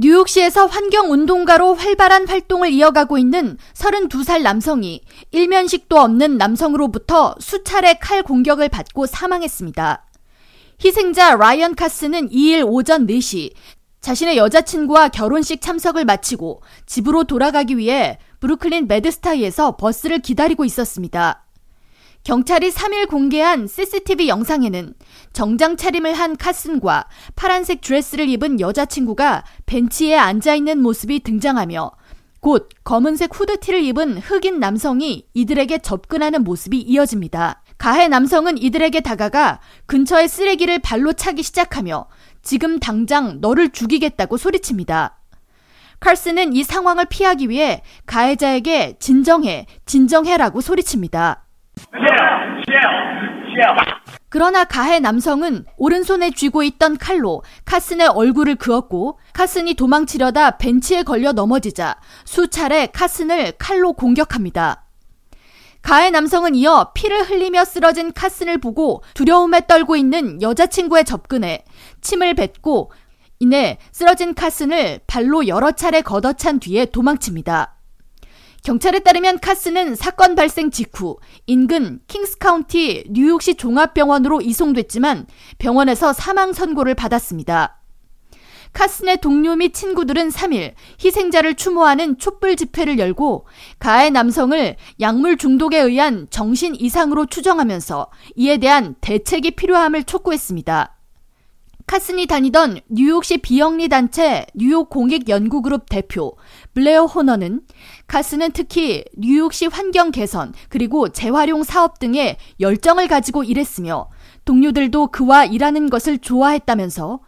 뉴욕시에서 환경운동가로 활발한 활동을 이어가고 있는 32살 남성이 일면식도 없는 남성으로부터 수차례 칼 공격을 받고 사망했습니다. 희생자 라이언 카스는 2일 오전 4시 자신의 여자친구와 결혼식 참석을 마치고 집으로 돌아가기 위해 브루클린 매드스타이에서 버스를 기다리고 있었습니다. 경찰이 3일 공개한 CCTV 영상에는 정장 차림을 한 카슨과 파란색 드레스를 입은 여자친구가 벤치에 앉아 있는 모습이 등장하며 곧 검은색 후드티를 입은 흑인 남성이 이들에게 접근하는 모습이 이어집니다. 가해 남성은 이들에게 다가가 근처의 쓰레기를 발로 차기 시작하며 지금 당장 너를 죽이겠다고 소리칩니다. 칼슨은 이 상황을 피하기 위해 가해자에게 진정해, 진정해라고 소리칩니다. 그러나 가해 남성은 오른손에 쥐고 있던 칼로 카슨의 얼굴을 그었고 카슨이 도망치려다 벤치에 걸려 넘어지자 수차례 카슨을 칼로 공격합니다. 가해 남성은 이어 피를 흘리며 쓰러진 카슨을 보고 두려움에 떨고 있는 여자친구에 접근해 침을 뱉고 이내 쓰러진 카슨을 발로 여러 차례 걷어찬 뒤에 도망칩니다. 경찰에 따르면 카스는 사건 발생 직후 인근 킹스카운티 뉴욕시 종합병원으로 이송됐지만 병원에서 사망 선고를 받았습니다. 카슨의 동료 및 친구들은 3일 희생자를 추모하는 촛불 집회를 열고 가해 남성을 약물 중독에 의한 정신 이상으로 추정하면서 이에 대한 대책이 필요함을 촉구했습니다. 카슨이 다니던 뉴욕시 비영리 단체 뉴욕 공익 연구 그룹 대표 블레어 호너는 카슨은 특히 뉴욕시 환경 개선 그리고 재활용 사업 등에 열정을 가지고 일했으며 동료들도 그와 일하는 것을 좋아했다면서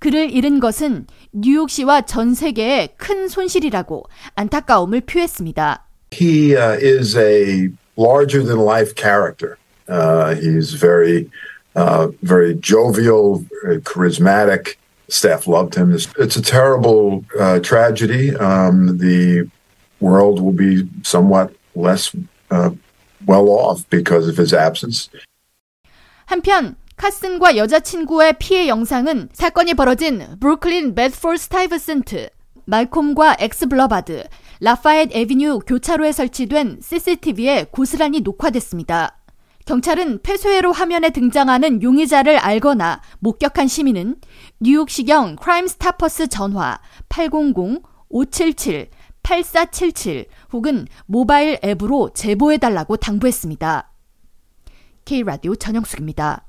그를 잃은 것은 뉴욕시와 전 세계에 큰 손실이라고 안타까움을 표했습니다. He uh, is a larger than life character. Uh, he's very uh, very jovial, very charismatic. Staff loved him. It's, it's a terrible uh, tragedy. Um, the world will be somewhat less uh, well off because of his absence. 한편 카슨과 여자친구의 피해 영상은 사건이 벌어진 브루클린 매드포드 스타이브센트, 말콤과 엑스블러바드, 라파엣 에비뉴 교차로에 설치된 CCTV에 고스란히 녹화됐습니다. 경찰은 폐쇄회로 화면에 등장하는 용의자를 알거나 목격한 시민은 뉴욕시경 크라임스타퍼스 전화 800-577-8477 혹은 모바일 앱으로 제보해달라고 당부했습니다. K라디오 전영숙입니다.